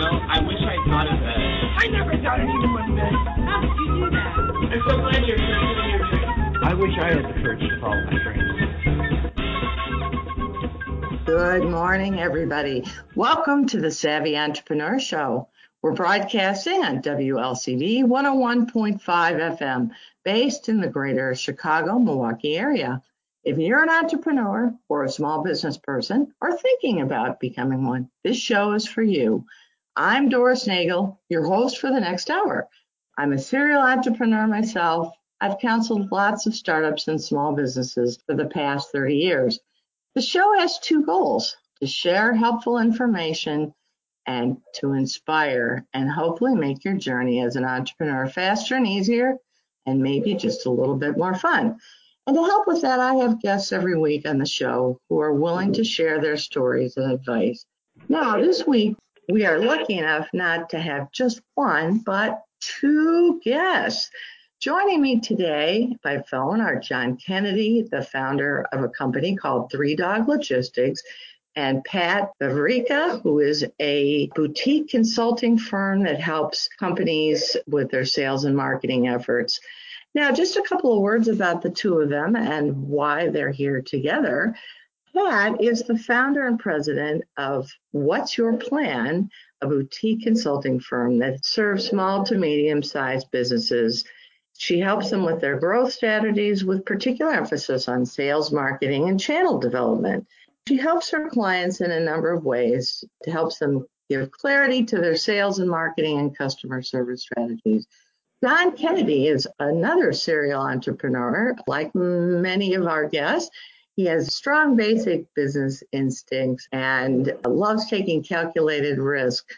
Know, I wish I thought of that. I never thought of even one bit. How did you do that? I'm so glad you're pursuing your dream. I wish I had the courage to follow my dreams. Good morning, everybody. Welcome to the Savvy Entrepreneur Show. We're broadcasting on WLCD 101.5 FM, based in the greater Chicago, Milwaukee area. If you're an entrepreneur or a small business person or thinking about becoming one, this show is for you. I'm Doris Nagel, your host for the next hour. I'm a serial entrepreneur myself. I've counseled lots of startups and small businesses for the past 30 years. The show has two goals to share helpful information and to inspire and hopefully make your journey as an entrepreneur faster and easier and maybe just a little bit more fun. And to help with that, I have guests every week on the show who are willing to share their stories and advice. Now, this week, we are lucky enough not to have just one, but two guests. Joining me today by phone are John Kennedy, the founder of a company called Three Dog Logistics, and Pat Veverica, who is a boutique consulting firm that helps companies with their sales and marketing efforts. Now, just a couple of words about the two of them and why they're here together. Pat is the founder and president of What's Your Plan, a boutique consulting firm that serves small to medium sized businesses she helps them with their growth strategies with particular emphasis on sales, marketing, and channel development. She helps her clients in a number of ways to help them give clarity to their sales and marketing and customer service strategies. John Kennedy is another serial entrepreneur. Like many of our guests, he has strong basic business instincts and loves taking calculated risk.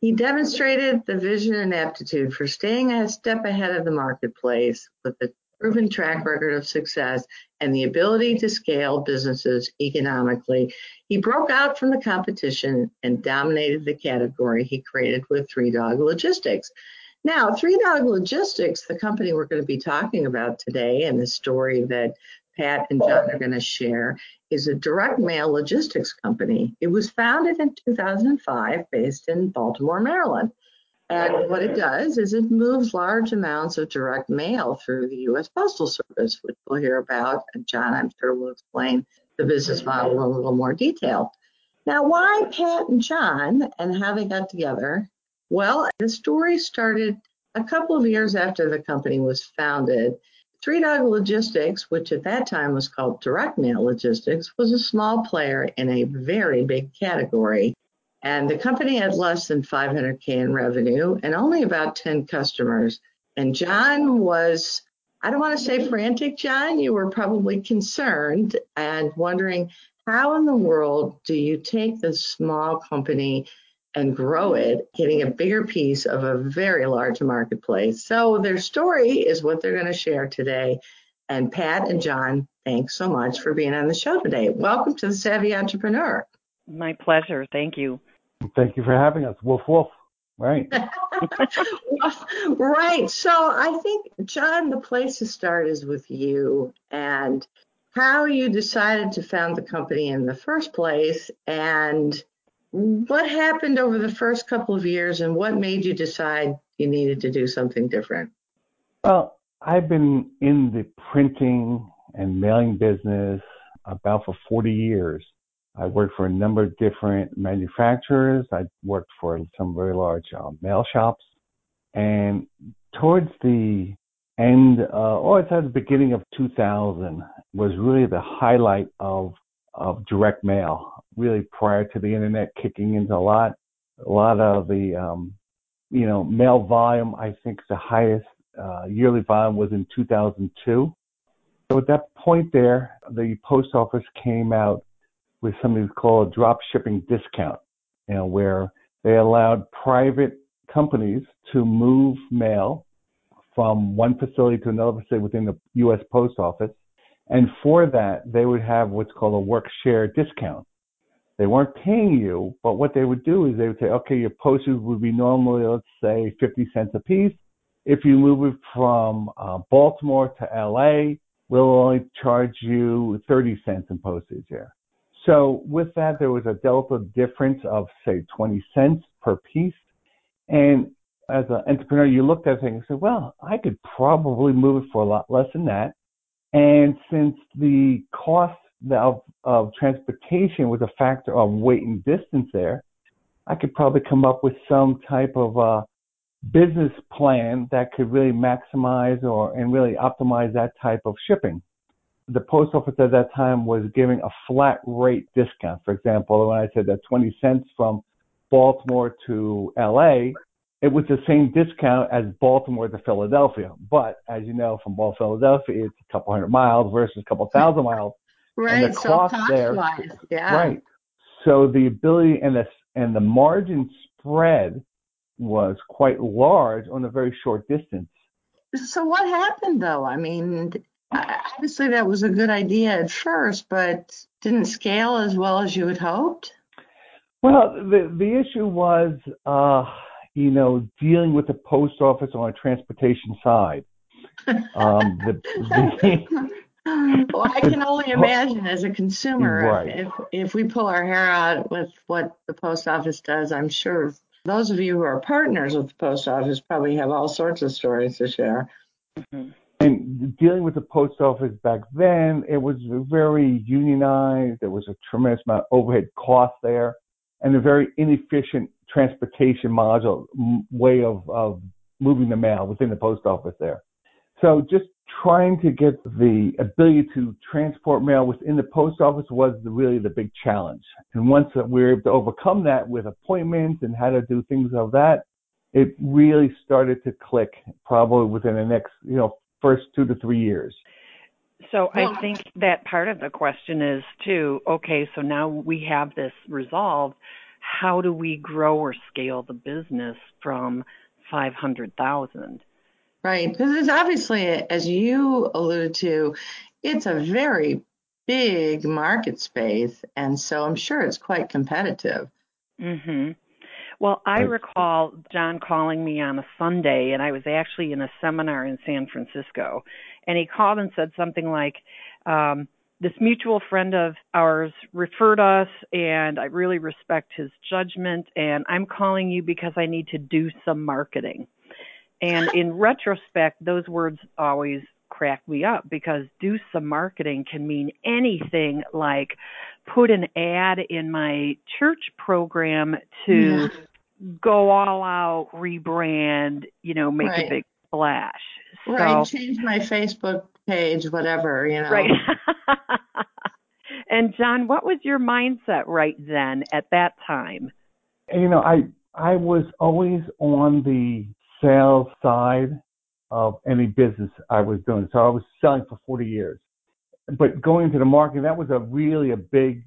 He demonstrated the vision and aptitude for staying a step ahead of the marketplace with a proven track record of success and the ability to scale businesses economically. He broke out from the competition and dominated the category he created with Three Dog Logistics. Now, Three Dog Logistics, the company we're going to be talking about today, and the story that Pat and John are going to share, is a direct mail logistics company. It was founded in 2005 based in Baltimore, Maryland. And what it does is it moves large amounts of direct mail through the U.S. Postal Service, which we'll hear about. And John, I'm sure, will explain the business model in a little more detail. Now, why Pat and John and how they got together? Well, the story started a couple of years after the company was founded. Three Dog Logistics, which at that time was called Direct Mail Logistics, was a small player in a very big category. And the company had less than 500K in revenue and only about 10 customers. And John was, I don't want to say frantic, John, you were probably concerned and wondering how in the world do you take this small company and grow it, getting a bigger piece of a very large marketplace. So their story is what they're going to share today. And Pat and John, thanks so much for being on the show today. Welcome to the Savvy Entrepreneur. My pleasure. Thank you. Thank you for having us. Wolf, wolf. Right. right. So I think, John, the place to start is with you and how you decided to found the company in the first place and what happened over the first couple of years and what made you decide you needed to do something different? Well, I've been in the printing and mailing business about for 40 years. I worked for a number of different manufacturers. I worked for some very large uh, mail shops. And towards the end, uh, or at the beginning of 2000, was really the highlight of of direct mail really prior to the internet kicking into a lot. A lot of the, um, you know, mail volume, I think the highest uh, yearly volume was in 2002. So at that point there, the post office came out with something called a drop shipping discount, you know, where they allowed private companies to move mail from one facility to another facility within the U.S. Post Office. And for that, they would have what's called a work share discount. They weren't paying you, but what they would do is they would say, okay, your postage would be normally, let's say, 50 cents a piece. If you move it from uh, Baltimore to LA, we'll only charge you 30 cents in postage there. So with that, there was a delta difference of say 20 cents per piece. And as an entrepreneur, you looked at things and said, well, I could probably move it for a lot less than that. And since the cost of, of transportation was a factor of weight and distance there, I could probably come up with some type of uh, business plan that could really maximize or and really optimize that type of shipping. The post office at that time was giving a flat rate discount. For example, when I said that 20 cents from Baltimore to LA, it was the same discount as Baltimore to Philadelphia. But as you know, from Baltimore to Philadelphia, it's a couple hundred miles versus a couple thousand miles. Right. And the so cost there, wise, yeah. right. So the ability and the and the margin spread was quite large on a very short distance. So what happened though? I mean, obviously that was a good idea at first, but didn't scale as well as you had hoped. Well, the the issue was, uh, you know, dealing with the post office on a transportation side. Um, the, the, well, I can only imagine as a consumer right. if, if if we pull our hair out with what the post office does, I'm sure those of you who are partners with the post office probably have all sorts of stories to share. Mm-hmm. And dealing with the post office back then, it was very unionized. There was a tremendous amount of overhead cost there, and a very inefficient transportation module way of, of moving the mail within the post office there. So just trying to get the ability to transport mail within the post office was the, really the big challenge. And once we were able to overcome that with appointments and how to do things of that, it really started to click probably within the next, you know, first two to three years. So I think that part of the question is too, okay, so now we have this resolved. How do we grow or scale the business from 500,000? Right, because it's obviously, as you alluded to, it's a very big market space, and so I'm sure it's quite competitive. Mm-hmm. Well, I recall John calling me on a Sunday, and I was actually in a seminar in San Francisco, and he called and said something like, um, "This mutual friend of ours referred us, and I really respect his judgment, and I'm calling you because I need to do some marketing." And in retrospect, those words always crack me up because do some marketing can mean anything like put an ad in my church program to yeah. go all out, rebrand, you know, make right. a big splash. Right, so, change my Facebook page, whatever, you know. Right. and John, what was your mindset right then at that time? You know, I I was always on the sales side of any business I was doing. So I was selling for 40 years. But going into the marketing, that was a really a big,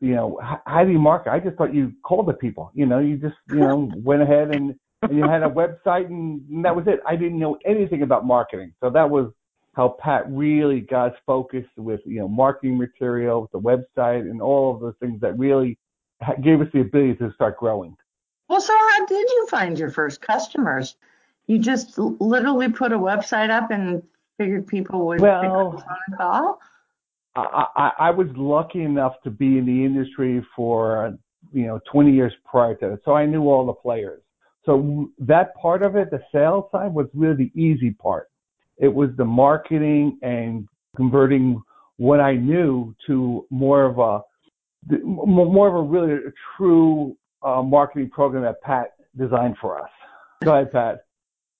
you know, how, how do you market? I just thought you called the people. You know, you just, you know, went ahead and, and you had a website and, and that was it. I didn't know anything about marketing. So that was how Pat really got focused with, you know, marketing material, the website and all of those things that really gave us the ability to start growing. Well, so how did you find your first customers? You just literally put a website up and figured people would well, call? I, I, I was lucky enough to be in the industry for you know 20 years prior to that, so I knew all the players. So that part of it, the sales side, was really the easy part. It was the marketing and converting what I knew to more of a more of a really a true uh, marketing program that Pat designed for us. Go ahead, Pat.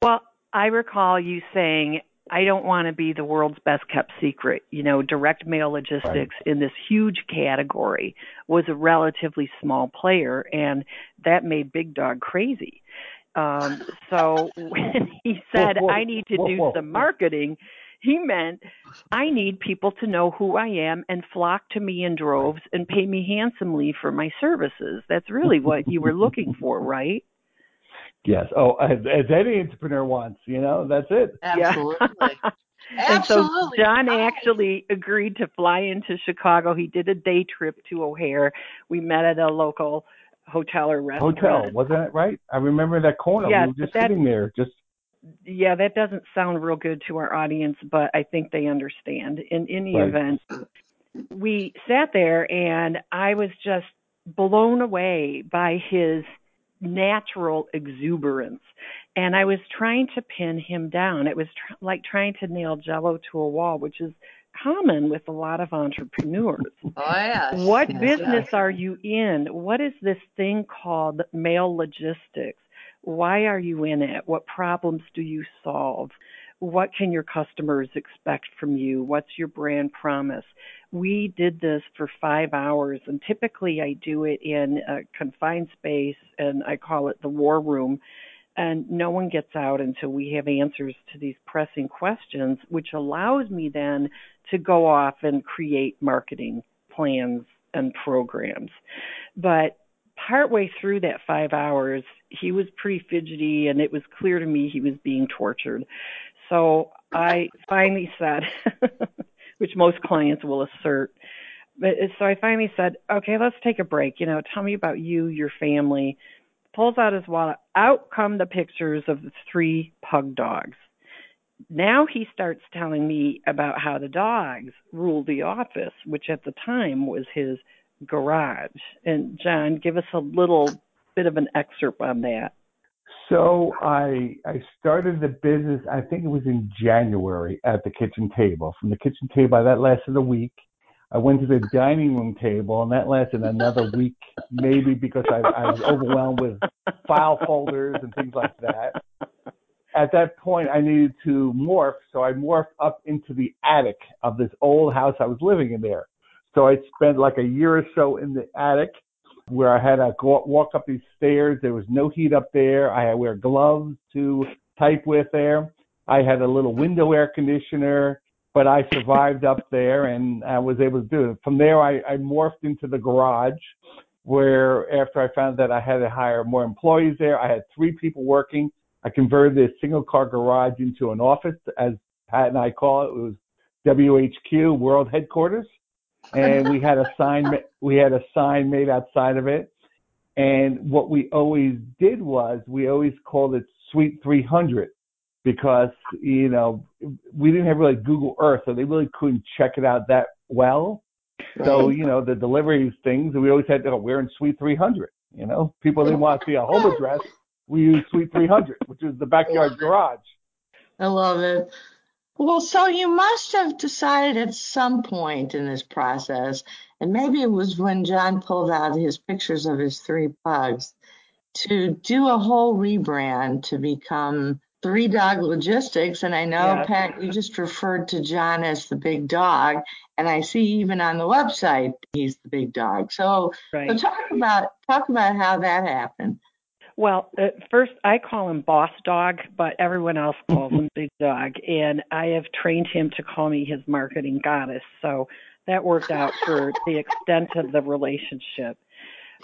Well, I recall you saying, I don't want to be the world's best kept secret. You know, direct mail logistics right. in this huge category was a relatively small player, and that made Big Dog crazy. Um, so when he said, whoa, whoa, I need to whoa, do some marketing, he meant I need people to know who I am and flock to me in droves and pay me handsomely for my services. That's really what you were looking for, right? Yes. Oh, as, as any entrepreneur wants, you know, that's it. Absolutely. and Absolutely. so John actually agreed to fly into Chicago. He did a day trip to O'Hare. We met at a local hotel or restaurant. Hotel, wasn't it right? I remember that corner. Yes, we were just that- sitting there, just yeah, that doesn't sound real good to our audience, but I think they understand. In any Right. event, we sat there and I was just blown away by his natural exuberance. And I was trying to pin him down. It was tr- like trying to nail jello to a wall, which is common with a lot of entrepreneurs. Oh, yes. What Yes, business yes. are you in? What is this thing called mail logistics? Why are you in it? What problems do you solve? What can your customers expect from you? What's your brand promise? We did this for five hours, and typically I do it in a confined space, and I call it the war room. And no one gets out until we have answers to these pressing questions, which allows me then to go off and create marketing plans and programs. But partway through that five hours, he was pretty fidgety, and it was clear to me he was being tortured. So I finally said, which most clients will assert, but uh, so I finally said, okay, let's take a break. You know, tell me about you, your family. Pulls out his wallet. Out come the pictures of the three pug dogs. Now he starts telling me about how the dogs rule the office, which at the time was his garage. And John, give us a little bit of an excerpt on that. So I I started the business. I think it was in January at the kitchen table. From the kitchen table, that lasted a week. I went to the dining room table, and that lasted another week, maybe because I, I was overwhelmed with file folders and things like that. At that point, I needed to morph, so I morphed up into the attic of this old house I was living in there. So I spent like a year or so in the attic where I had to go, walk up these stairs. There was no heat up there. I had to wear gloves to type with there. I had a little window air conditioner, but I survived up there and I was able to do it. From there, I, I morphed into the garage where after I found that I had to hire more employees there, I had three people working. I converted this single car garage into an office, as Pat and I call it. It was WHQ, World Headquarters and we had a sign we had a sign made outside of it. And what we always did was we always called it suite 300 because you know we didn't have really google earth so they really couldn't check it out that well. So you know the deliveries things we always had to go we're in suite 300 you know? People didn't want to see a home address. We used suite 300 which is the backyard garage. I love it. Well, so you must have decided at some point in this process, and maybe it was when John pulled out his pictures of his three pugs, to do a whole rebrand to become Three Dog Logistics. And I know, Yes. Pat, you just referred to John as the big dog, and I see even on the website he's the big dog. So, so talk about talk about how that happened. Well, at first I call him Boss Dog, but everyone else calls him Big Dog, and I have trained him to call me his marketing goddess. So that worked out for the extent of the relationship.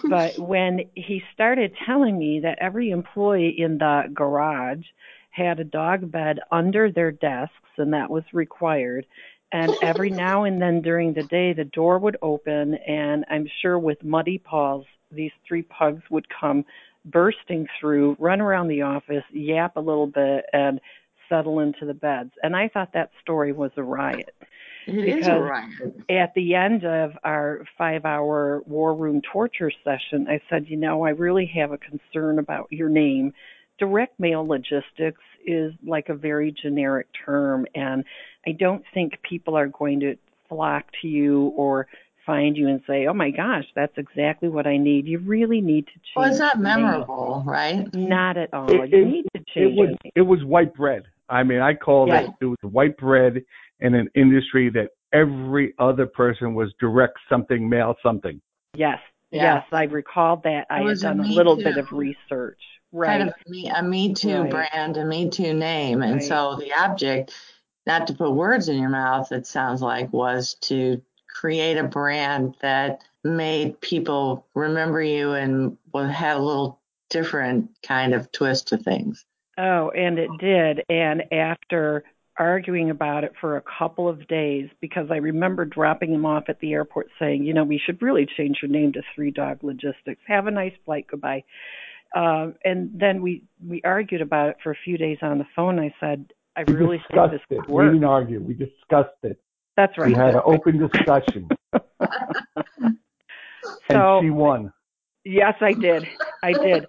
But when he started telling me that every employee in the garage had a dog bed under their desks, and that was required. And every now and then during the day, the door would open, and I'm sure with muddy paws, these three pugs would come bursting through, run around the office, yap a little bit, and settle into the beds. And I thought that story was a riot. It is a riot. At the end of our five hour war room torture session, I said, You know, I really have a concern about your name. Direct mail logistics is like a very generic term, and I don't think people are going to flock to you or find you and say, Oh my gosh, that's exactly what I need. You really need to change. Well, it's not the name. memorable, right? Not at all. It- you it- need to it change was it. it was white bread. I mean, I called Yeah. it it was white bread in an industry that every other person was direct something, mail something. Yes. Yeah. Yes, I recalled that. I It had was a done a little Too. bit of research. Right. kind of a me, a Me Too Right. brand, a Me Too name. And Right. so the object, not to put words in your mouth, it sounds like, was to create a brand that made people remember you and would have a little different kind of twist to things. Oh, and it did. And after arguing about it for a couple of days, because I remember dropping him off at the airport saying, you know, we should really change your name to Three Dog Logistics. Have a nice flight. Goodbye. Uh, and then we we argued about it for a few days on the phone. I said, I we really discussed think this it. could work. We didn't argue. We discussed it. That's right. We had an open discussion, so and she won. Yes, I did. I did.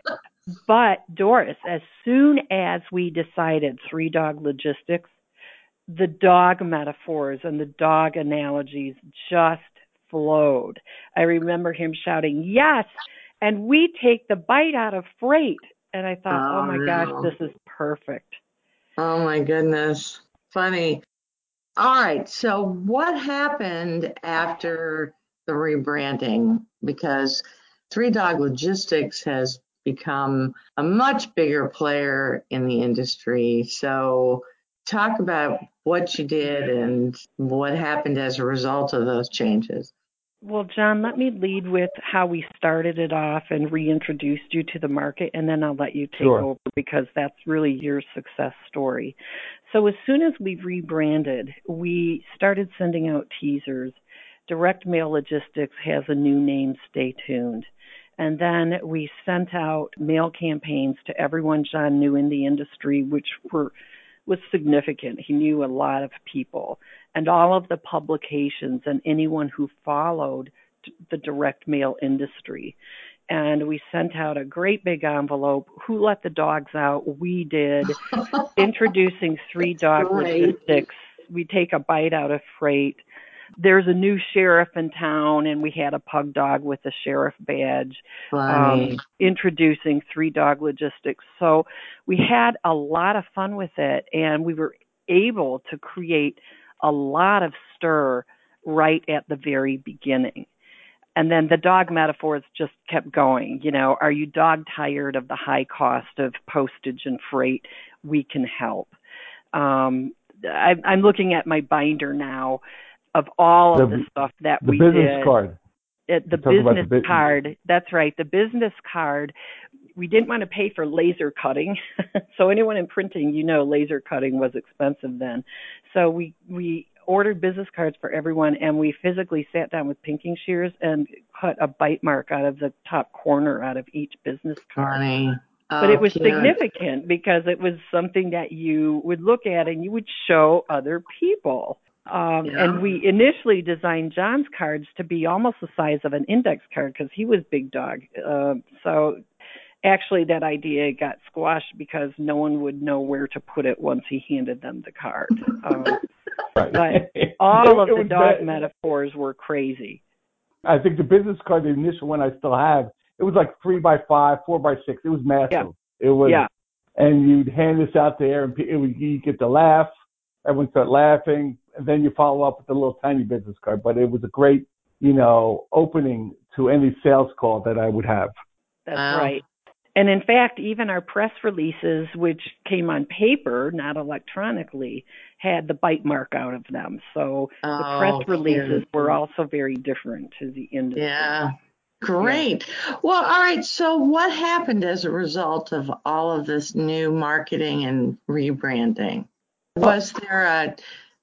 But Doris, as soon as we decided three dog logistics, the dog metaphors and the dog analogies just flowed. I remember him shouting, Yes, and we take the bite out of freight. And I thought, oh, Oh, my no. gosh, this is perfect. Oh my goodness. Funny. All right. So what happened after the rebranding? Because Three Dog Logistics has become a much bigger player in the industry. So talk about what you did and what happened as a result of those changes. Well, John, let me lead with how we started it off and reintroduced you to the market, and then I'll let you take Sure. over because that's really your success story. So, as soon as we rebranded, we started sending out teasers. Direct Mail Logistics has a new name, stay tuned. And then we sent out mail campaigns to everyone John knew in the industry, which were was significant. He knew a lot of people and all of the publications and anyone who followed the direct mail industry. And we sent out a great big envelope. Who let the dogs out? We did. Introducing three dog logistics. We take a bite out of freight. There's a new sheriff in town, and we had a pug dog with a sheriff badge Funny. um, introducing three dog logistics. So we had a lot of fun with it, and we were able to create a lot of stir right at the very beginning. And then the dog metaphors just kept going. You know, are you dog tired of the high cost of postage and freight? We can help. Um, I, I'm looking at my binder now of all of The- the stuff that The we business did card. it, the about the business bu- card. That's right, the business card. We didn't want to pay for laser cutting, so anyone in printing, you know, laser cutting was expensive then. So we we ordered business cards for everyone, and we physically sat down with pinking shears and cut a bite mark out of the top corner out of each business card Funny. but Oh, it was cute. significant because it was something that you would look at and you would show other people. Um, Yeah. And we initially designed John's cards to be almost the size of an index card because he was big dog. Uh, so actually, that idea got squashed because no one would know where to put it once he handed them the card. Um, Right. but all of the was dog bad. metaphors were crazy. I think the business card, the initial one I still have, it was like three by five, four by six. It was massive. Yeah. It was, Yeah. and you'd hand this out there, and pe- it would, you get to laugh. Everyone start laughing, and then you follow up with a little tiny business card. But it was a great, you know, opening to any sales call that I would have. That's Wow. right. And in fact, even our press releases, which came on paper, not electronically, had the bite mark out of them. So the Oh, press releases cute. were also very different to the industry. Yeah. Great. Well, all right. So, what happened as a result of all of this new marketing and rebranding? Was there a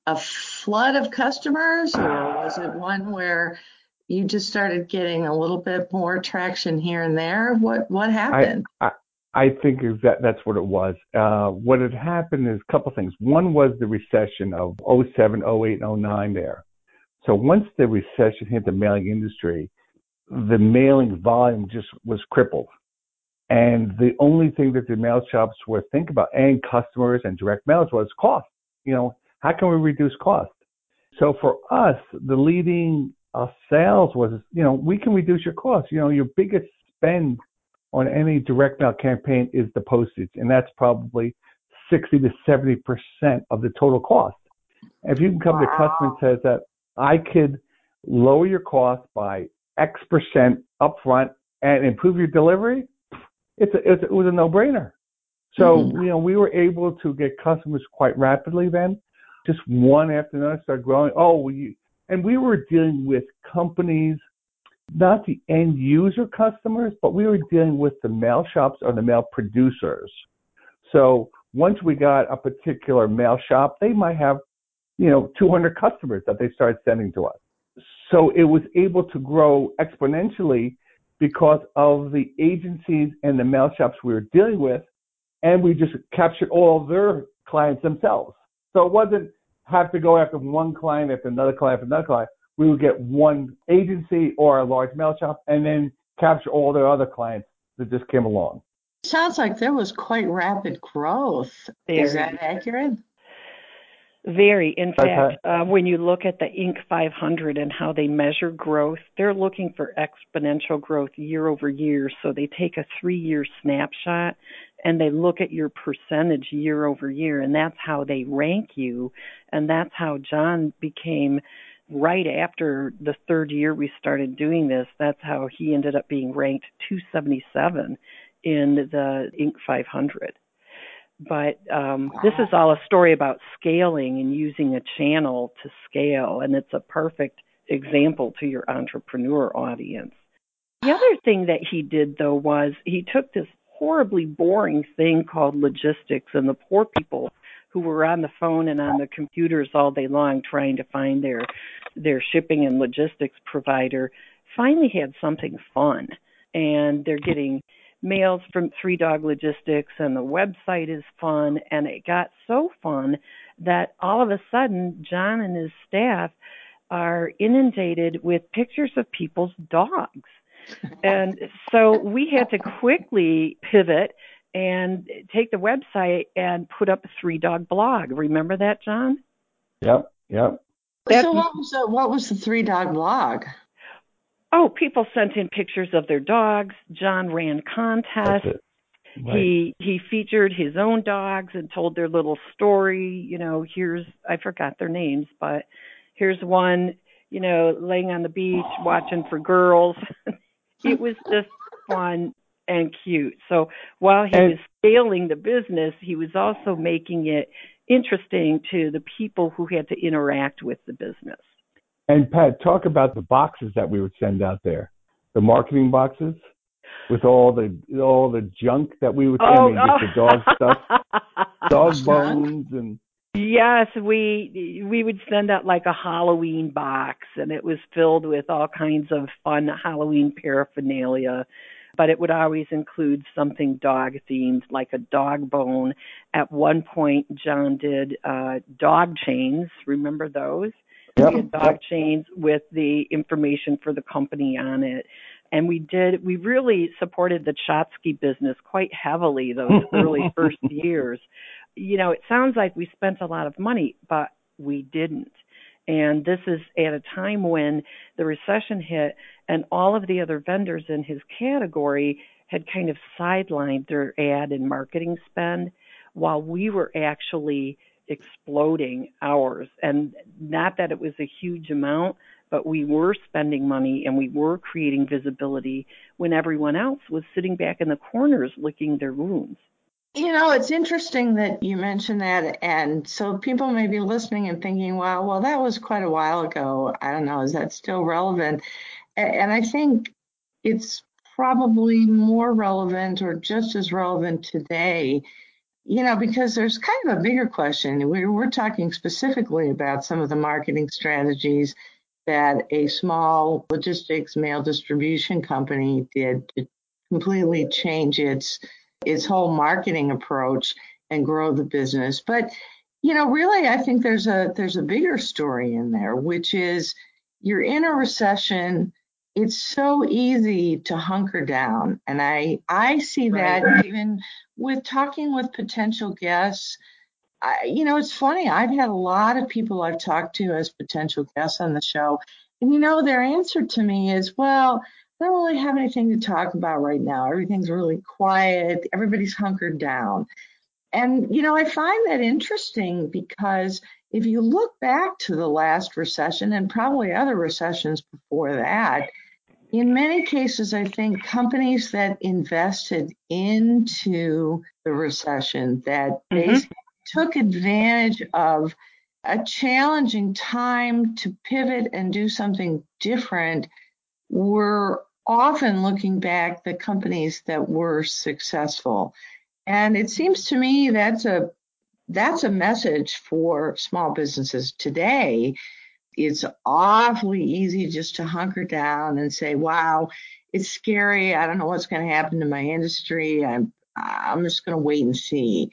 a flood of customers, or was it one where you just started getting a little bit more traction here and there? What what happened? I I think that that's what it was. Uh, what had happened is a couple things. One was the recession of 07, 08, and 09 there. So once the recession hit the mailing industry, the mailing volume just was crippled. And the only thing that the mail shops were thinking about, and customers and direct mailers, was cost. You know, how can we reduce cost? So for us, the leading uh, sales was, you know, we can reduce your costs. You know, your biggest spend on any direct mail campaign is the postage, and that's probably 60 to 70 percent of the total cost. If you can come to a customer and says that I could lower your cost by X percent upfront and improve your delivery, it's a, it's, it was a no-brainer. So Mhm. you know we were able to get customers quite rapidly then, just one after another started growing. Oh, we and we were dealing with companies not the end user customers, but we were dealing with the mail shops or the mail producers. So once we got a particular mail shop, they might have, you know, 200 customers that they started sending to us. So it was able to grow exponentially because of the agencies and the mail shops we were dealing with, and we just captured all their clients themselves. So it wasn't have to go after one client after another client after another client. We would get one agency or a large mail shop and then capture all their other clients that just came along. Sounds like there was quite rapid growth. Very. Is that accurate? Very. In Okay. fact, uh, when you look at the Inc. 500 and how they measure growth, they're looking for exponential growth year over year. So they take a three year snapshot and they look at your percentage year over year, and that's how they rank you. And that's how John became right after the third year we started doing this. That's how he ended up being ranked 277 in the Inc. 500 but um, this is all a story about scaling and using a channel to scale, and it's a perfect example to your entrepreneur audience. The other thing that he did, though, was he took this horribly boring thing called logistics, and the poor people who were on the phone and on the computers all day long trying to find their their shipping and logistics provider finally had something fun, and they're getting mails from Three Dog Logistics, and the website is fun. And it got so fun that all of a sudden, John and his staff are inundated with pictures of people's dogs. And so we had to quickly pivot and take the website and put up a three dog blog. Remember that, John? Yep, yep. so what was the, what was the three dog blog? Oh, people sent in pictures of their dogs. John ran contests. Right. He he featured his own dogs and told their little story. You know, here's I forgot their names, but here's one. You know, laying on the beach watching for girls. it was just fun and cute. So while he And- was scaling the business, he was also making it interesting to the people who had to interact with the business. And Pat, talk about the boxes that we would send out there, the marketing boxes with all the all the junk that we would. Oh, I mean, just the dog stuff, dog bones, and Yes, we we would send out like a Halloween box and it was filled with all kinds of fun Halloween paraphernalia, but it would always include something dog themed like a dog bone. At one point John did uh dog chains, remember those? Yep, We had dog chains with the information for the company on it. And we did we really supported the Chotsky business quite heavily those early first years you know, it sounds like we spent a lot of money, but we didn't. And this is at a time when the recession hit and all of the other vendors in his category had kind of sidelined their ad and marketing spend while we were actually exploding ours. And not that it was a huge amount, but we were spending money and we were creating visibility when everyone else was sitting back in the corners licking their wounds. You know, it's interesting that you mentioned that. And so people may be listening and thinking, wow, well, that was quite a while ago. I don't know, is that still relevant? And I think it's probably more relevant or just as relevant today, you know, because there's kind of a bigger question. We're, we're talking specifically about some of the marketing strategies that a small logistics mail distribution company did to completely change its its whole marketing approach and grow the business. But you know, really, I think there's a there's a bigger story in there, which is you're in a recession. It's so easy to hunker down, and I I see that even with talking with potential guests. I, you know, it's funny. I've had a lot of people I've talked to as potential guests on the show, and you know, their answer to me is, well, I don't really have anything to talk about right now. Everything's really quiet. Everybody's hunkered down. And, you know, I find that interesting because if you look back to the last recession and probably other recessions before that, in many cases, I think companies that invested into the recession, that Mhm. basically took advantage of a challenging time to pivot and do something different we're often looking back the companies that were successful. And it seems to me that's a that's a message for small businesses today. It's awfully easy just to hunker down and say, "Wow, it's scary. I don't know what's going to happen to my industry. I'm I'm just going to wait and see."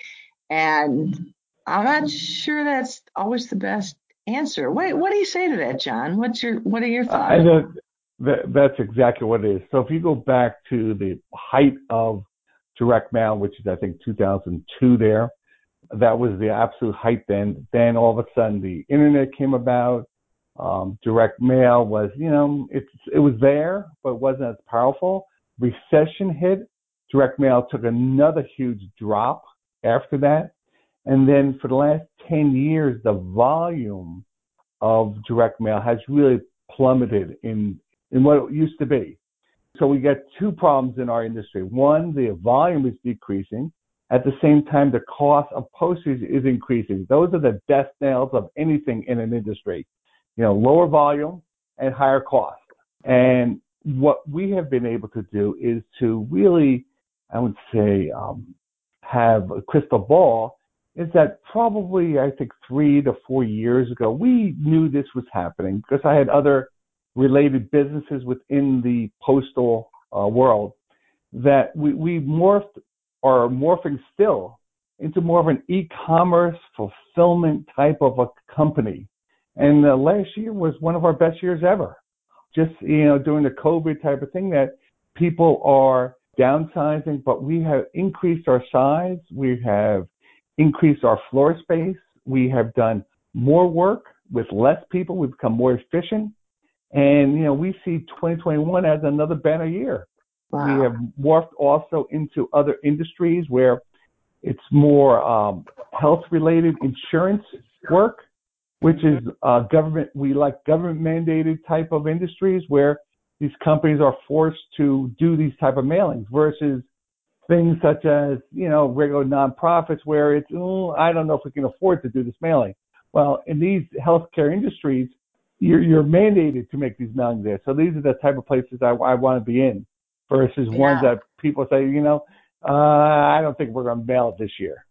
And I'm not sure that's always the best answer. What what do you say to that, John? What's your what are your thoughts? Uh, that, that's exactly what it is. So if you go back to the height of direct mail, which is I think 2002 there, that was the absolute height then. Then all of a sudden the internet came about. Um, direct mail was, you know, it's it was there, but wasn't as powerful. Recession hit. Direct mail took another huge drop after that. And then for the last 10 years, the volume of direct mail has really plummeted in, in what it used to be. So we got two problems in our industry. One, the volume is decreasing. At the same time, the cost of postage is increasing. Those are the death nails of anything in an industry. You know, lower volume and higher cost. And what we have been able to do is to really, I would say, um, have a crystal ball is that probably I think three to four years ago we knew this was happening because I had other related businesses within the postal uh, world that we, we morphed or are morphing still into more of an e-commerce fulfillment type of a company. And uh, last year was one of our best years ever. Just, you know, during the COVID type of thing that people are downsizing, but we have increased our size. We have increased our floor space. We have done more work with less people. We've become more efficient. And, you know, we see 2021 as another banner year. Wow. We have morphed also into other industries where it's more um, health related insurance work, which is uh, government, we like government mandated type of industries where these companies are forced to do these type of mailings versus things such as, you know, regular nonprofits where it's, oh, I don't know if we can afford to do this mailing. Well, in these healthcare industries, you're, you're mandated to make these mailings there. So these are the type of places I, I want to be in versus yeah. ones that people say, you know, uh, I don't think we're going to mail it this year.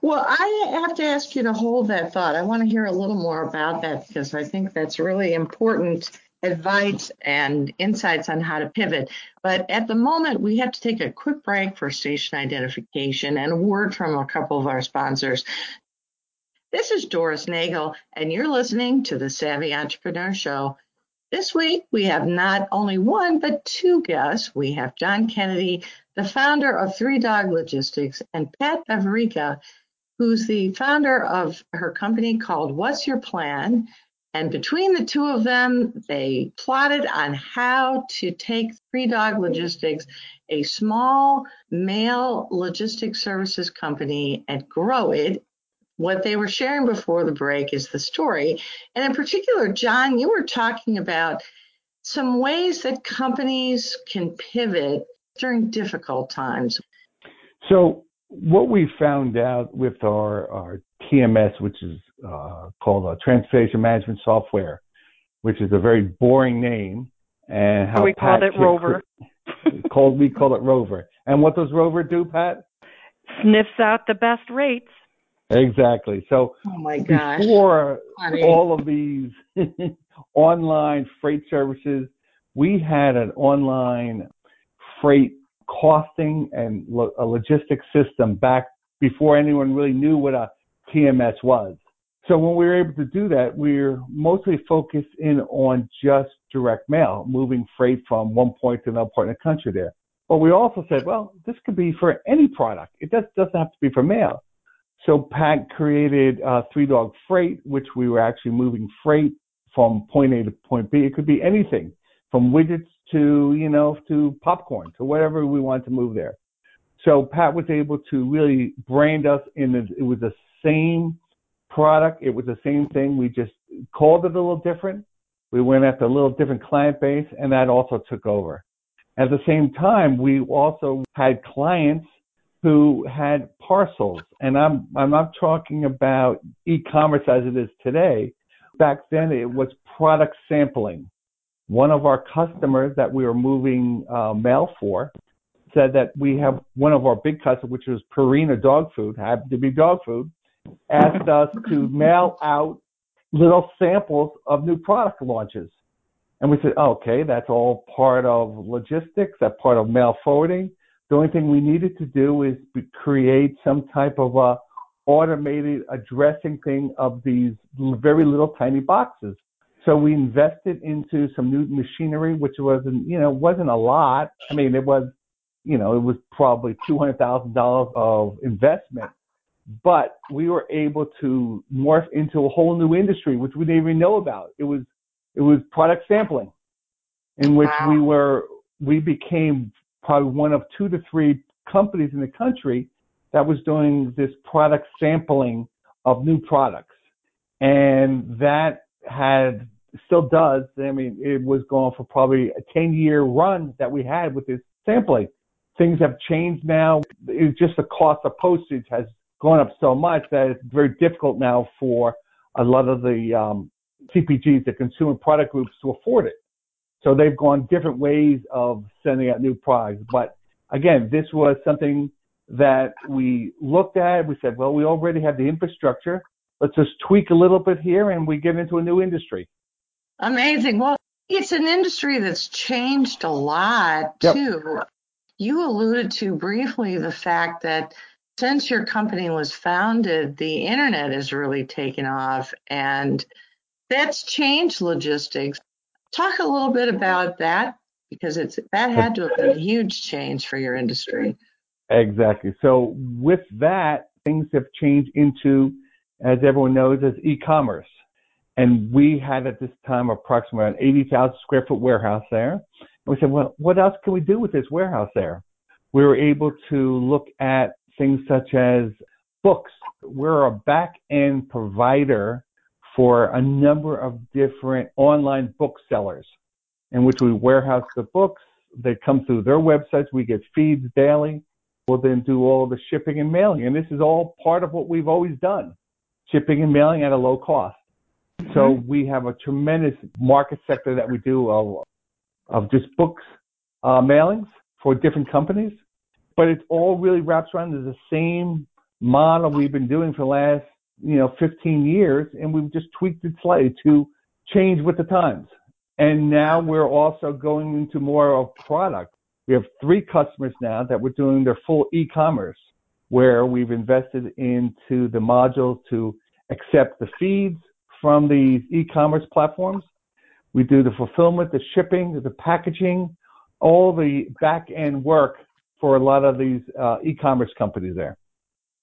Well, I have to ask you to hold that thought. I want to hear a little more about that because I think that's really important advice and insights on how to pivot. But at the moment, we have to take a quick break for station identification and a word from a couple of our sponsors. This is Doris Nagel, and you're listening to the Savvy Entrepreneur Show. This week, we have not only one, but two guests. We have John Kennedy, the founder of Three Dog Logistics, and Pat Veverica, who's the founder of her company called What's Your Plan? And between the two of them, they plotted on how to take Three Dog Logistics, a small mail logistics services company, and grow it. What they were sharing before the break is the story. And in particular, John, you were talking about some ways that companies can pivot during difficult times. So, what we found out with our, our TMS, which is uh, called a Transportation Management Software, which is a very boring name. And how we called it Rover. called we call it Rover. And what does Rover do, Pat? Sniffs out the best rates. Exactly. So oh my gosh. before Honey. all of these online freight services, we had an online freight costing and lo- a logistics system back before anyone really knew what a TMS was. So when we were able to do that, we are mostly focused in on just direct mail, moving freight from one point to another part in the country there. But we also said, well, this could be for any product. It just doesn't have to be for mail. So Pat created uh, Three Dog Freight, which we were actually moving freight from point A to point B. It could be anything from widgets to, you know, to popcorn, to whatever we wanted to move there. So Pat was able to really brand us in, the, it was the same product. It was the same thing. We just called it a little different. We went after a little different client base and that also took over. At the same time, we also had clients who had parcels and I'm, I'm not talking about e-commerce as it is today. Back then it was product sampling one of our customers that we were moving uh, mail for said that we have one of our big customers, which was Purina Dog Food, happened to be dog food, asked us to mail out little samples of new product launches. And we said, oh, okay, that's all part of logistics, that part of mail forwarding. The only thing we needed to do is create some type of a automated addressing thing of these very little tiny boxes. So we invested into some new machinery, which wasn't, you know, wasn't a lot. I mean, it was, you know, it was probably two hundred thousand dollars of investment, but we were able to morph into a whole new industry, which we didn't even know about. It was, it was product sampling, in which wow. we were, we became probably one of two to three companies in the country that was doing this product sampling of new products. And that had, still does, I mean, it was going for probably a 10 year run that we had with this sampling. Things have changed now. It's just the cost of postage has gone up so much that it's very difficult now for a lot of the um, CPGs, the consumer product groups, to afford it. So they've gone different ways of sending out new products. But again, this was something that we looked at. We said, well, we already have the infrastructure. Let's just tweak a little bit here and we get into a new industry. Amazing. Well, it's an industry that's changed a lot yep. too. You alluded to briefly the fact that since your company was founded, the internet has really taken off and that's changed logistics. Talk a little bit about that because it's that had to have been a huge change for your industry. Exactly. So with that, things have changed into, as everyone knows, as e-commerce. And we had at this time approximately an 80,000 square foot warehouse there. And we said, well, what else can we do with this warehouse there? We were able to look at things such as books. We're a back end provider for a number of different online booksellers in which we warehouse the books. They come through their websites. We get feeds daily We'll then do all the shipping and mailing. And this is all part of what we've always done shipping and mailing at a low cost. Mm-hmm. So we have a tremendous market sector that we do of, of just books uh, mailings for different companies. But it's all really wraps around the same model we've been doing for the last, you know, 15 years, and we've just tweaked it slightly to change with the times. And now we're also going into more of product. We have three customers now that we're doing their full e-commerce, where we've invested into the modules to accept the feeds from these e-commerce platforms. We do the fulfillment, the shipping, the packaging, all the back end work for a lot of these uh, e-commerce companies there.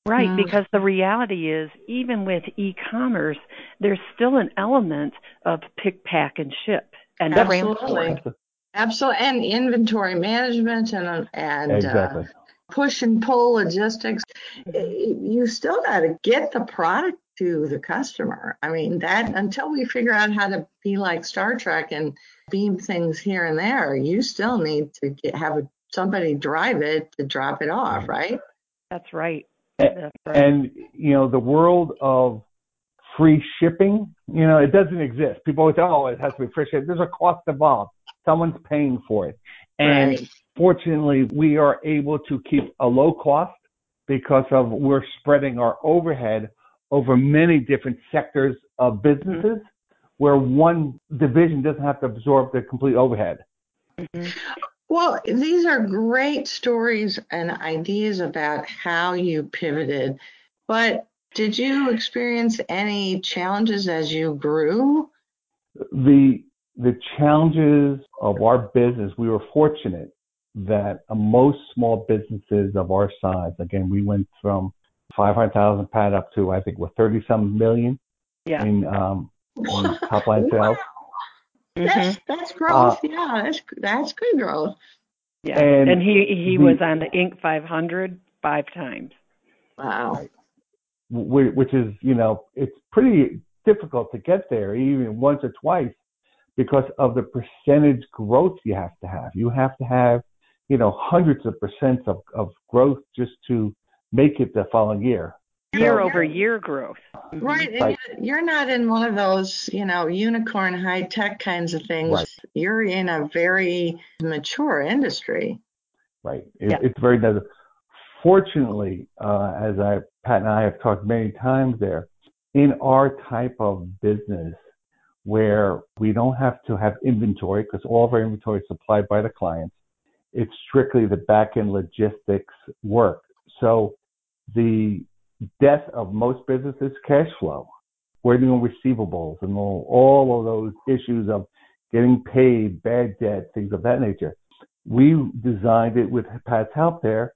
Right, because the reality is, even with e-commerce, there's still an element of pick, pack, and ship and Absolutely. transport. Absolutely, and inventory management and and uh, exactly. uh, push and pull logistics. You still got to get the product to the customer. I mean, that until we figure out how to be like Star Trek and beam things here and there, you still need to get, have a, somebody drive it to drop it off, right? That's right. Right. And you know, the world of free shipping, you know, it doesn't exist. People always say, oh, it has to be free shipping. There's a cost involved someone's paying for it. And right. fortunately, we are able to keep a low cost because of we're spreading our overhead over many different sectors of businesses mm-hmm. where one division doesn't have to absorb the complete overhead. Mm-hmm. Well, these are great stories and ideas about how you pivoted, but did you experience any challenges as you grew? The the challenges of our business, we were fortunate that most small businesses of our size, again, we went from 500,000 pad up to, I think, we're 30 some million yeah. in, um, in top line sales. Wow. That's, that's growth. Uh, yeah, that's, that's good growth. Yeah. And, and he, he the, was on the Inc. 500 five times. Wow. Which is, you know, it's pretty difficult to get there even once or twice because of the percentage growth you have to have. You have to have, you know, hundreds of percent of, of growth just to make it the following year. Year over year growth. Right. And you're- you're not in one of those, you know, unicorn high tech kinds of things. Right. You're in a very mature industry. Right. It, Yeah. It's very does. Fortunately, uh, as I Pat and I have talked many times there, in our type of business where we don't have to have inventory because all of our inventory is supplied by the clients, it's strictly the back end logistics work. So the death of most businesses cash flow. We're doing receivables and all, all of those issues of getting paid, bad debt, things of that nature. We designed it with Pat's help there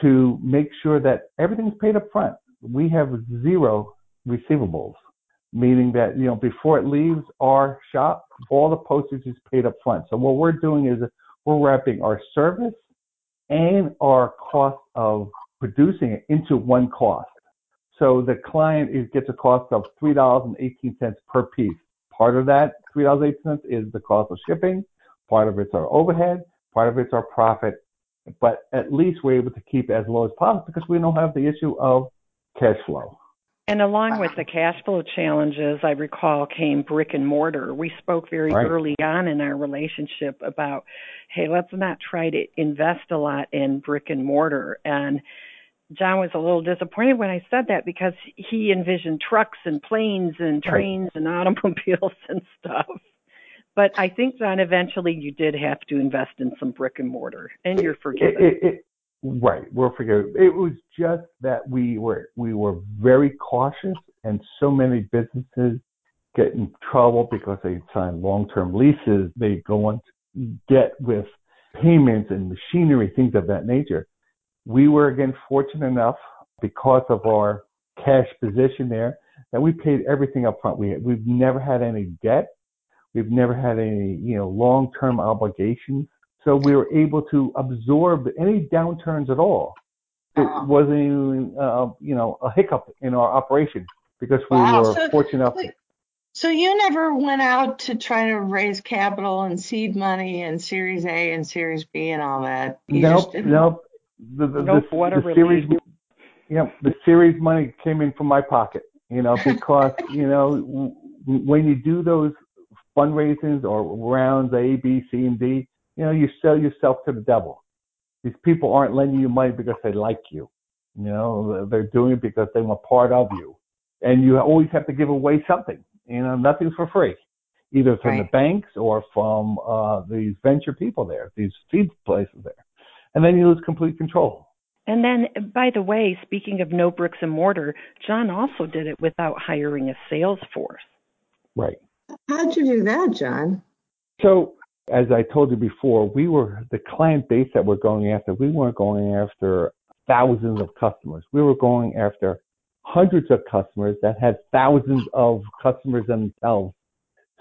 to make sure that everything's paid up front. We have zero receivables, meaning that, you know, before it leaves our shop, all the postage is paid up front. So what we're doing is we're wrapping our service and our cost of producing it into one cost. So the client is, gets a cost of $3.18 per piece. Part of that $3.18 is the cost of shipping. Part of it's our overhead. Part of it's our profit. But at least we're able to keep it as low as possible because we don't have the issue of cash flow. And along with the cash flow challenges, I recall came brick and mortar. We spoke very Right. early on in our relationship about, hey, let's not try to invest a lot in brick and mortar. And John was a little disappointed when I said that because he envisioned trucks and planes and trains and automobiles and stuff. But I think, John, eventually you did have to invest in some brick and mortar, and you're It, forgiven. it, it, right, we're forgiven. It was just that we were we were very cautious, and so many businesses get in trouble because they sign long-term leases. They go on to get with payments and machinery, things of that nature. We were again fortunate enough because of our cash position there that we paid everything up front. We we've never had any debt. We've never had any, you know, long-term obligations. So we were able to absorb any downturns at all. It wasn't even, uh, you know, a hiccup in our operation because we Wow. were So- fortunate enough. So you never went out to try to raise capital and seed money and Series A and Series B and all that. You Nope, nope. The, the, Nope, the, what a the series, you know, the series money came in from my pocket, you know, because, you know, w- when you do those fundraisings or rounds A, B, C, and D, you know, you sell yourself to the devil. These people aren't lending you money because they like you. You know, they're doing it because they want part of you. And you always have to give away something. You know, nothing's for free, either from the banks or from uh, these venture people there, these seed places there. And then you lose complete control. And then, by the way, speaking of no bricks and mortar, John also did it without hiring a sales force. Right. How'd you do that, John? So, as I told you before, we were the client base that we're going after. We weren't going after thousands of customers. We were going after hundreds of customers that had thousands of customers themselves.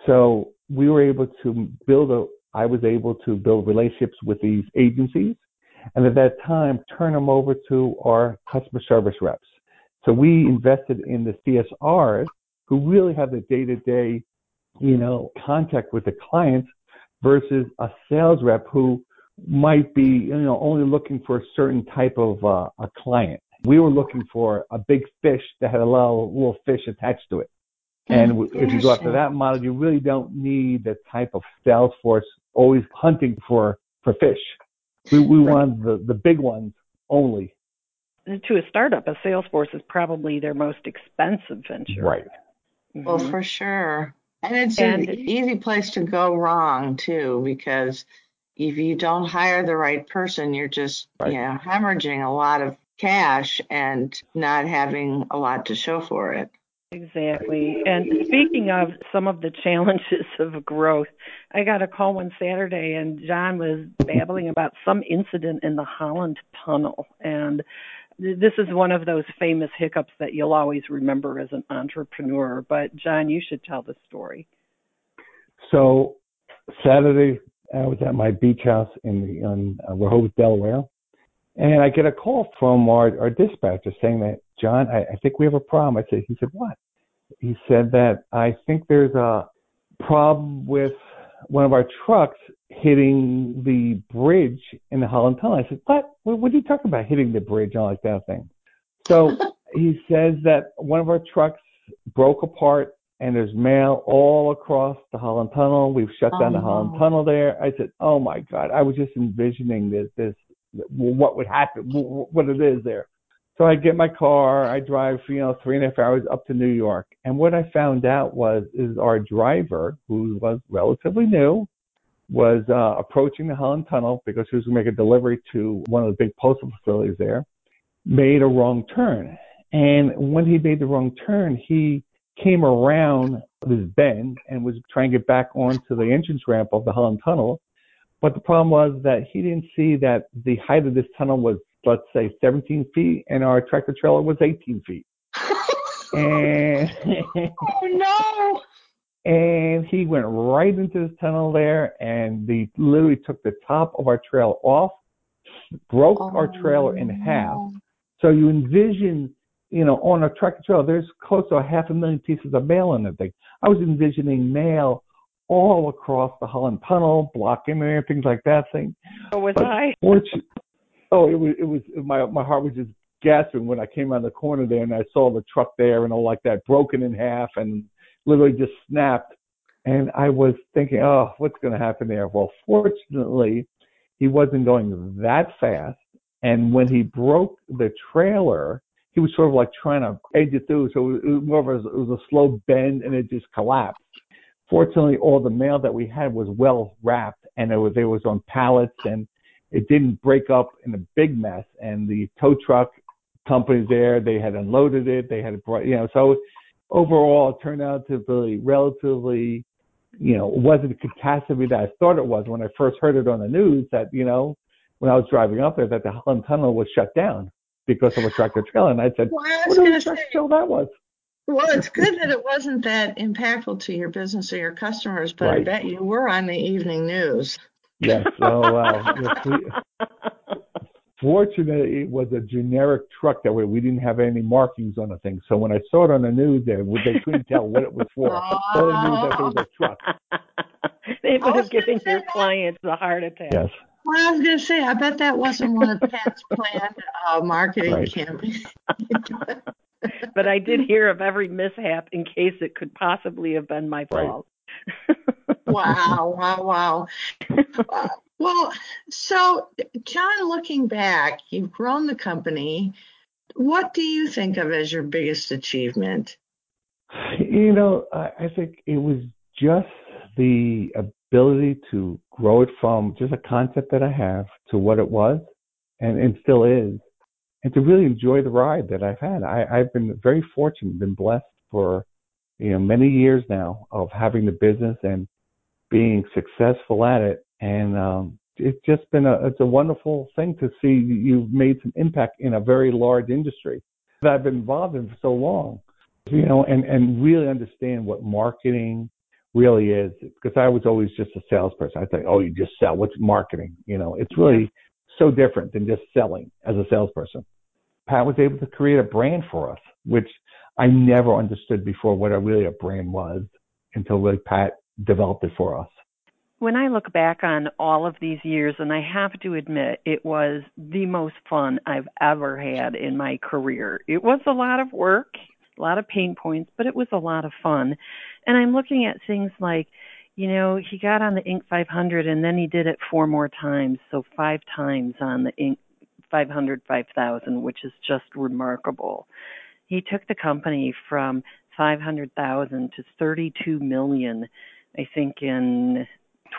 So we were able to build a, I was able to build relationships with these agencies and at that time turn them over to our customer service reps. So we invested in the CSRs who really have the day to day, you know, contact with the clients versus a sales rep who might be, you know, only looking for a certain type of uh, a client. We were looking for a big fish that had a little, little fish attached to it. And w- if you go after that model, you really don't need the type of sales force always hunting for, for fish. We, we want the, the big ones only. To a startup, a sales force is probably their most expensive venture. Right. Well, Mhm. for sure. And it's And- an easy place to go wrong too, because if you don't hire the right person, you're just Right. you know hemorrhaging a lot of cash and not having a lot to show for it. Exactly. And speaking of some of the challenges of growth, I got a call one Saturday and John was babbling about some incident in the Holland Tunnel. And this is one of those famous hiccups that you'll always remember as an entrepreneur. But John, you should tell the story. So Saturday, I was at my beach house in the in uh, Rehoboth, Delaware, and I get a call from our, our dispatcher saying that John, I, I think we have a problem. I said, he said what? He said that I think there's a problem with one of our trucks hitting the bridge in the Holland Tunnel. I said, what? What, what are you talking about hitting the bridge and all like that thing? So he says that one of our trucks broke apart and there's mail all across the Holland Tunnel. We've shut down the oh, Holland Tunnel there. I said, "Oh my God!" I was just envisioning this, this, what would happen, what it is there. So I get my car, I drive, you know, three and a half hours up to New York, and what I found out was is our driver, who was relatively new, was uh, approaching the Holland Tunnel because he was going to make a delivery to one of the big postal facilities there, made a wrong turn, and when he made the wrong turn, he came around this bend and was trying to get back onto the entrance ramp of the Holland Tunnel. But the problem was that he didn't see that the height of this tunnel was, let's say, 17 feet, and our tractor trailer was 18 feet. and oh no! And he went right into this tunnel there, and he literally took the top of our trailer off, broke oh, our trailer in half. So you envision you know, on a tractor trailer, there's close to a half a million pieces of mail in the thing. I was envisioning mail all across the Holland Tunnel, blocking there, things like that thing. So was but I. oh, it was, it was, my, my heart was just gasping when I came around the corner there and I saw the truck there and all like that, broken in half and literally just snapped. And I was thinking, oh, what's going to happen there? Well, fortunately, he wasn't going that fast. And when he broke the trailer, he was sort of like trying to edge it through. So it was more of a, it was a slow bend and it just collapsed. Fortunately, all the mail that we had was well wrapped and it was, it was on pallets and it didn't break up in a big mess. And the tow truck companies there, they had unloaded it. They had, brought, you know, so overall it turned out to be relatively, you know, it wasn't a catastrophe that I thought it was when I first heard it on the news that, you know, when I was driving up there that the Holland Tunnel was shut down because of a tractor trailer. And I said, well, I what a tractor trailer that was. Well, it's good that it wasn't that impactful to your business or your customers, but right. I bet you were on the evening news. Yes. Oh, wow. Fortunately, it was a generic truck that way. We didn't have any markings on the thing. So when I saw it on the news, there they couldn't tell what it was for. Oh. So they knew that it was a truck. they would have given your clients a heart attack. Yes. Well, I was going to say, I bet that wasn't one of Pat's planned uh, marketing right. campaigns. but I did hear of every mishap in case it could possibly have been my fault. Right. wow, wow, wow. Uh, well, so John, looking back, you've grown the company. What do you think of as your biggest achievement? You know, I, I think it was just the ability to grow it from just a concept that I have to what it was and, and still is, and to really enjoy the ride that I've had. I, I've been very fortunate, been blessed for you know many years now of having the business and being successful at it, and um, it's just been a it's a wonderful thing to see you've made some impact in a very large industry that I've been involved in for so long, you know, and and really understand what marketing really is because I was always just a salesperson. I think, oh, you just sell. What's marketing? You know, it's really so different than just selling as a salesperson. Pat was able to create a brand for us, which I never understood before what a really a brand was until really Pat developed it for us. When I look back on all of these years, and I have to admit, it was the most fun I've ever had in my career. It was a lot of work, a lot of pain points, but it was a lot of fun. And I'm looking at things like, you know, he got on the Inc. 500 and then he did it four more times, so five times on the Inc. 500 5000, which is just remarkable. He took the company from 500,000 to 32 million, I think in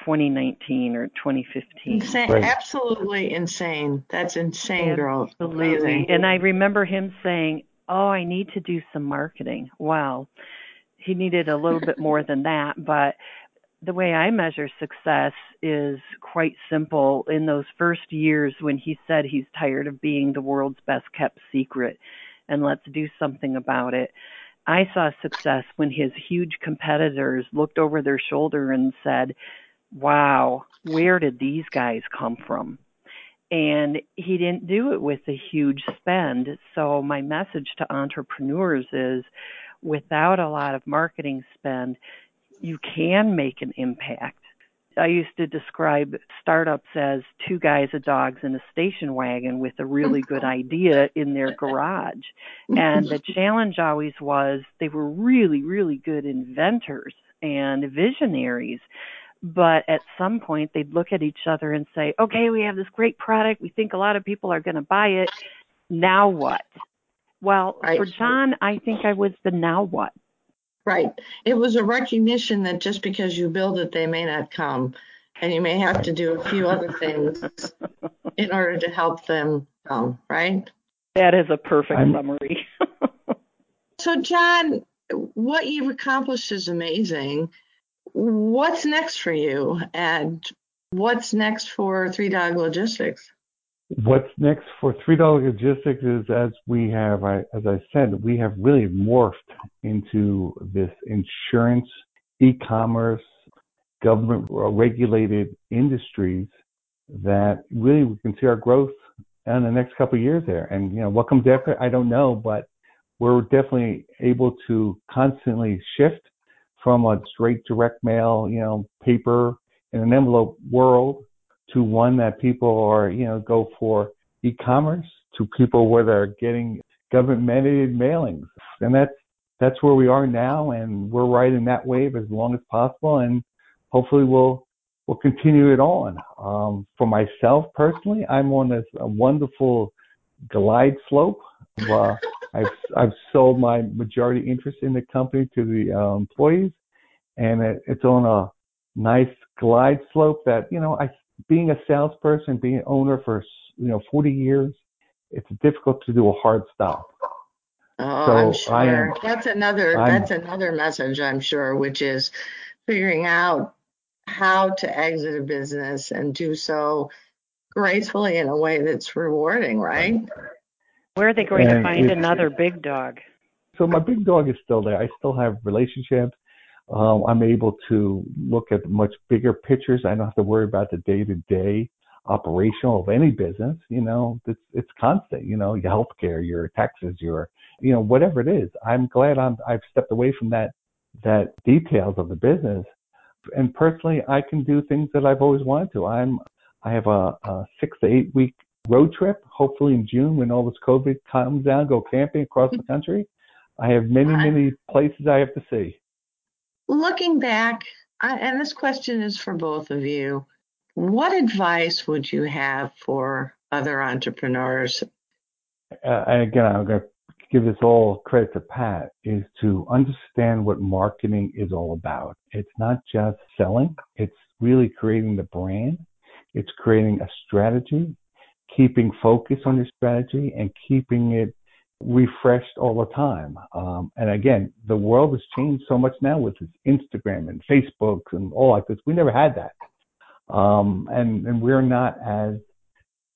2019 or 2015. Insane, right. Absolutely insane. That's insane growth. Absolutely. And I remember him saying, "Oh, I need to do some marketing." Wow he needed a little bit more than that, but the way I measure success is quite simple. In those first years when he said he's tired of being the world's best kept secret and let's do something about it, I saw success when his huge competitors looked over their shoulder and said, Wow, where did these guys come from? And he didn't do it with a huge spend. So, my message to entrepreneurs is without a lot of marketing spend, you can make an impact. I used to describe startups as two guys, a dogs, and a station wagon with a really good mm-hmm. idea in their garage. And the mm-hmm. challenge always was they were really, really good inventors and visionaries. But at some point, they'd look at each other and say, okay, we have this great product. We think a lot of people are going to buy it. Now what? Well, Right. for John, I think I was the now what. Right. It was a recognition that just because you build it, they may not come. And you may have to do a few other things in order to help them come, right? That is a perfect I'm- summary. So, John, what you've accomplished is amazing. What's next for you? And what's next for Three Dog Logistics? What's next for Three Dog Logistics is as we have, I, as I said, we have really morphed into this insurance, e-commerce, government uh, regulated industries that really we can see our growth in the next couple of years there. And you know what comes after, I don't know, but we're definitely able to constantly shift from a straight direct mail, you know, paper in an envelope world to one that people are, you know, go for e-commerce to people where they're getting government mandated mailings. And that's, that's where we are now. And we're riding that wave as long as possible. And hopefully we'll, we'll continue it on. Um, for myself personally, I'm on this a wonderful glide slope. Uh, I've, I've sold my majority interest in the company to the uh, employees and it, it's on a nice glide slope that, you know, I, being a salesperson, being an owner for you know 40 years, it's difficult to do a hard stop. Oh, So, I'm sure. I am- that's another I'm- that's another message, I'm sure, which is figuring out how to exit a business and do so gracefully in a way that's rewarding, right? Where are they going to find another big dog? So my big dog is still there. I still have relationships. Um, I'm able to look at much bigger pictures. I don't have to worry about the day to day operational of any business. You know, it's it's constant. You know, your healthcare, your taxes, your you know whatever it is. I'm glad I'm I've stepped away from that that details of the business. And personally, I can do things that I've always wanted to. I'm I have a, a six to eight week road trip. Hopefully in June when all this COVID calms down, go camping across the country. I have many many places I have to see. Looking back, I, and this question is for both of you, what advice would you have for other entrepreneurs? uh, again, I'm going to give this all credit to Pat, is to understand what marketing is all about. It's not just selling, it's really creating the brand, it's creating a strategy, keeping focus on your strategy, and keeping it refreshed all the time. Um, and again, the world has changed so much now with this Instagram and Facebook and all like this. We never had that. Um, and, and we're not as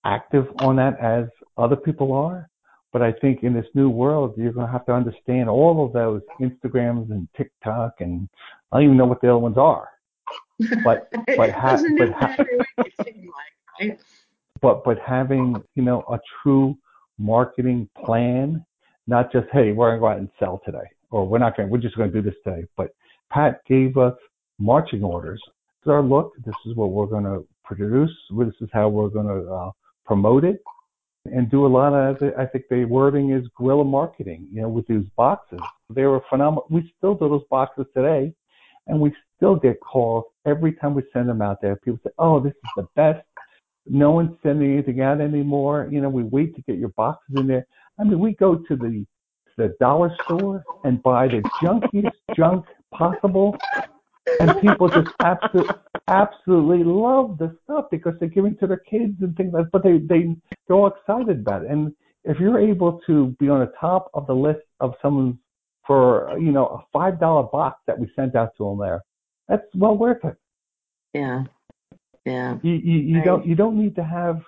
active on that as other people are. But I think in this new world, you're going to have to understand all of those Instagrams and TikTok, and I don't even know what the other ones are. But but ha- but ha- every week, it seems like, right? but but having you know a true marketing plan, not just hey we're going to go out and sell today, or we're not gonna we're just going to do this today. But Pat gave us marching orders. This is our look. This is what we're going to produce. This is how we're going to uh, promote it and do a lot of I think the wording is guerrilla marketing, you know, with these boxes. They were phenomenal. We still do those boxes today and we still get calls every time we send them out there. People say, Oh, this is the best. No one's sending anything out anymore. You know, we wait to get your boxes in there. I mean, we go to the the dollar store and buy the junkiest junk possible and people just absolutely absolutely love the stuff because they're giving to their kids and things like. But they they they're all excited about it. And if you're able to be on the top of the list of someone for you know a five dollar box that we sent out to them there, that's well worth it. Yeah. Yeah. You you, you Right. don't you don't need to have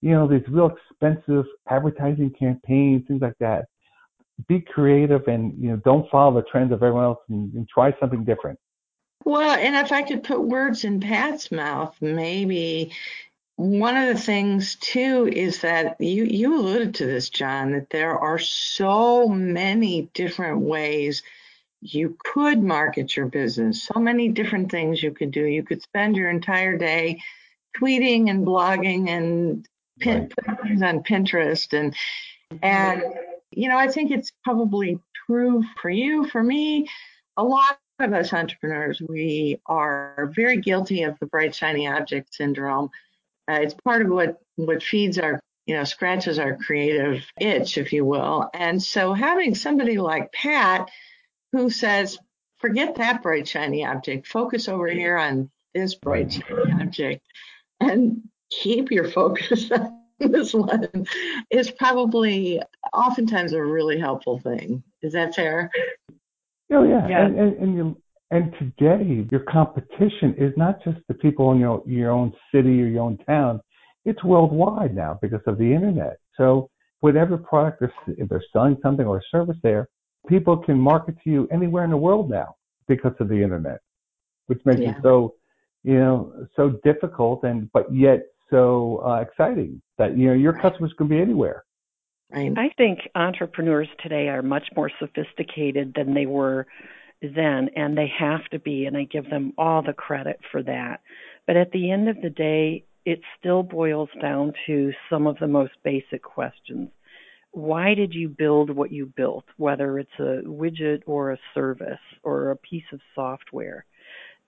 you know these real expensive advertising campaigns things like that. Be creative and you know don't follow the trends of everyone else and, and try something different. Well, and if I could put words in Pat's mouth, maybe one of the things too is that you you alluded to this, John, that there are so many different ways you could market your business. So many different things you could do. You could spend your entire day tweeting and blogging and pin, right. things on Pinterest and and you know I think it's probably true for you, for me, a lot of us entrepreneurs. We are very guilty of the bright shiny object syndrome. Uh, it's part of what what feeds our you know scratches our creative itch, if you will. And so having somebody like Pat who says, forget that bright shiny object, focus over here on this bright shiny object, and keep your focus on this one is probably oftentimes a really helpful thing. Is that fair? Oh yeah, yeah. And, and, and, you, and today your competition is not just the people in your your own city or your own town. It's worldwide now because of the internet. So whatever product they're, if they're selling something or a service there, people can market to you anywhere in the world now because of the internet, which makes yeah. it so, you know, so difficult and but yet so uh, exciting that you know your customers can be anywhere. Right. I think entrepreneurs today are much more sophisticated than they were then, and they have to be, and I give them all the credit for that. But at the end of the day, it still boils down to some of the most basic questions why did you build what you built, whether it's a widget or a service or a piece of software?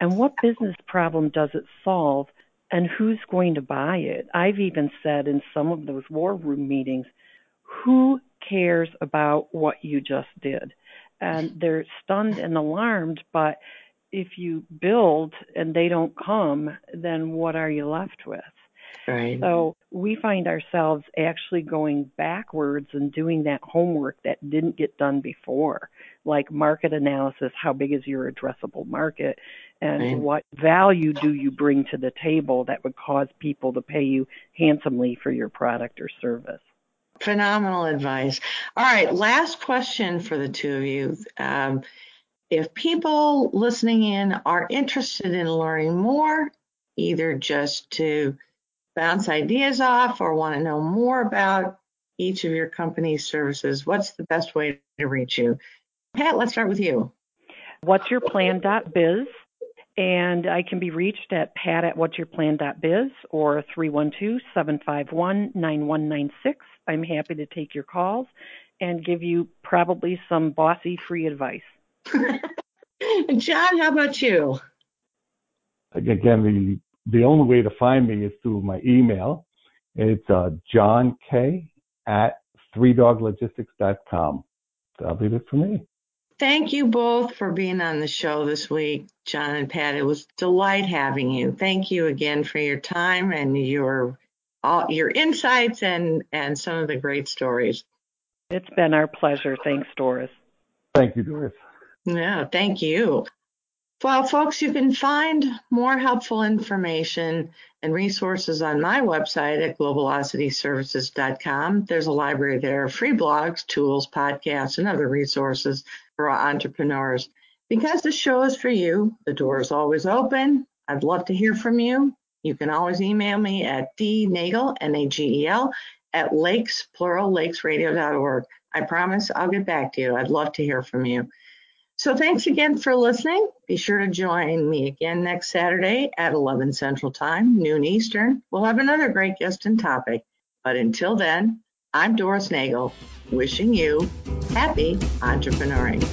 And what business problem does it solve and who's going to buy it? I've even said in some of those war room meetings, who cares about what you just did? And they're stunned and alarmed, but if you build and they don't come, then what are you left with? Right. So we find ourselves actually going backwards and doing that homework that didn't get done before, like market analysis, how big is your addressable market, and right. what value do you bring to the table that would cause people to pay you handsomely for your product or service. Phenomenal advice. All right, last question for the two of you. Um, if people listening in are interested in learning more, either just to bounce ideas off or want to know more about each of your company's services, what's the best way to reach you? Pat, let's start with you. What's your plan.biz? And I can be reached at pat at what'syourplan.biz or 312-751-9196. I'm happy to take your calls and give you probably some bossy free advice. John, how about you? Again, the the only way to find me is through my email. It's uh, John K at three doglogistics.com. That'll be it for me. Thank you both for being on the show this week, John and Pat. It was delight having you. Thank you again for your time and your all your insights and and some of the great stories. It's been our pleasure. Thanks, Doris. Thank you, Doris. Yeah, thank you. Well, folks, you can find more helpful information and resources on my website at globalocityservices.com. There's a library there of free blogs, tools, podcasts, and other resources for entrepreneurs. Because the show is for you, the door is always open. I'd love to hear from you. You can always email me at dnagel, N-A-G-E-L, at lakes, plural, lakesradio.org. I promise I'll get back to you. I'd love to hear from you. So thanks again for listening. Be sure to join me again next Saturday at 11 Central Time, noon Eastern. We'll have another great guest and topic. But until then, I'm Doris Nagel, wishing you happy entrepreneuring.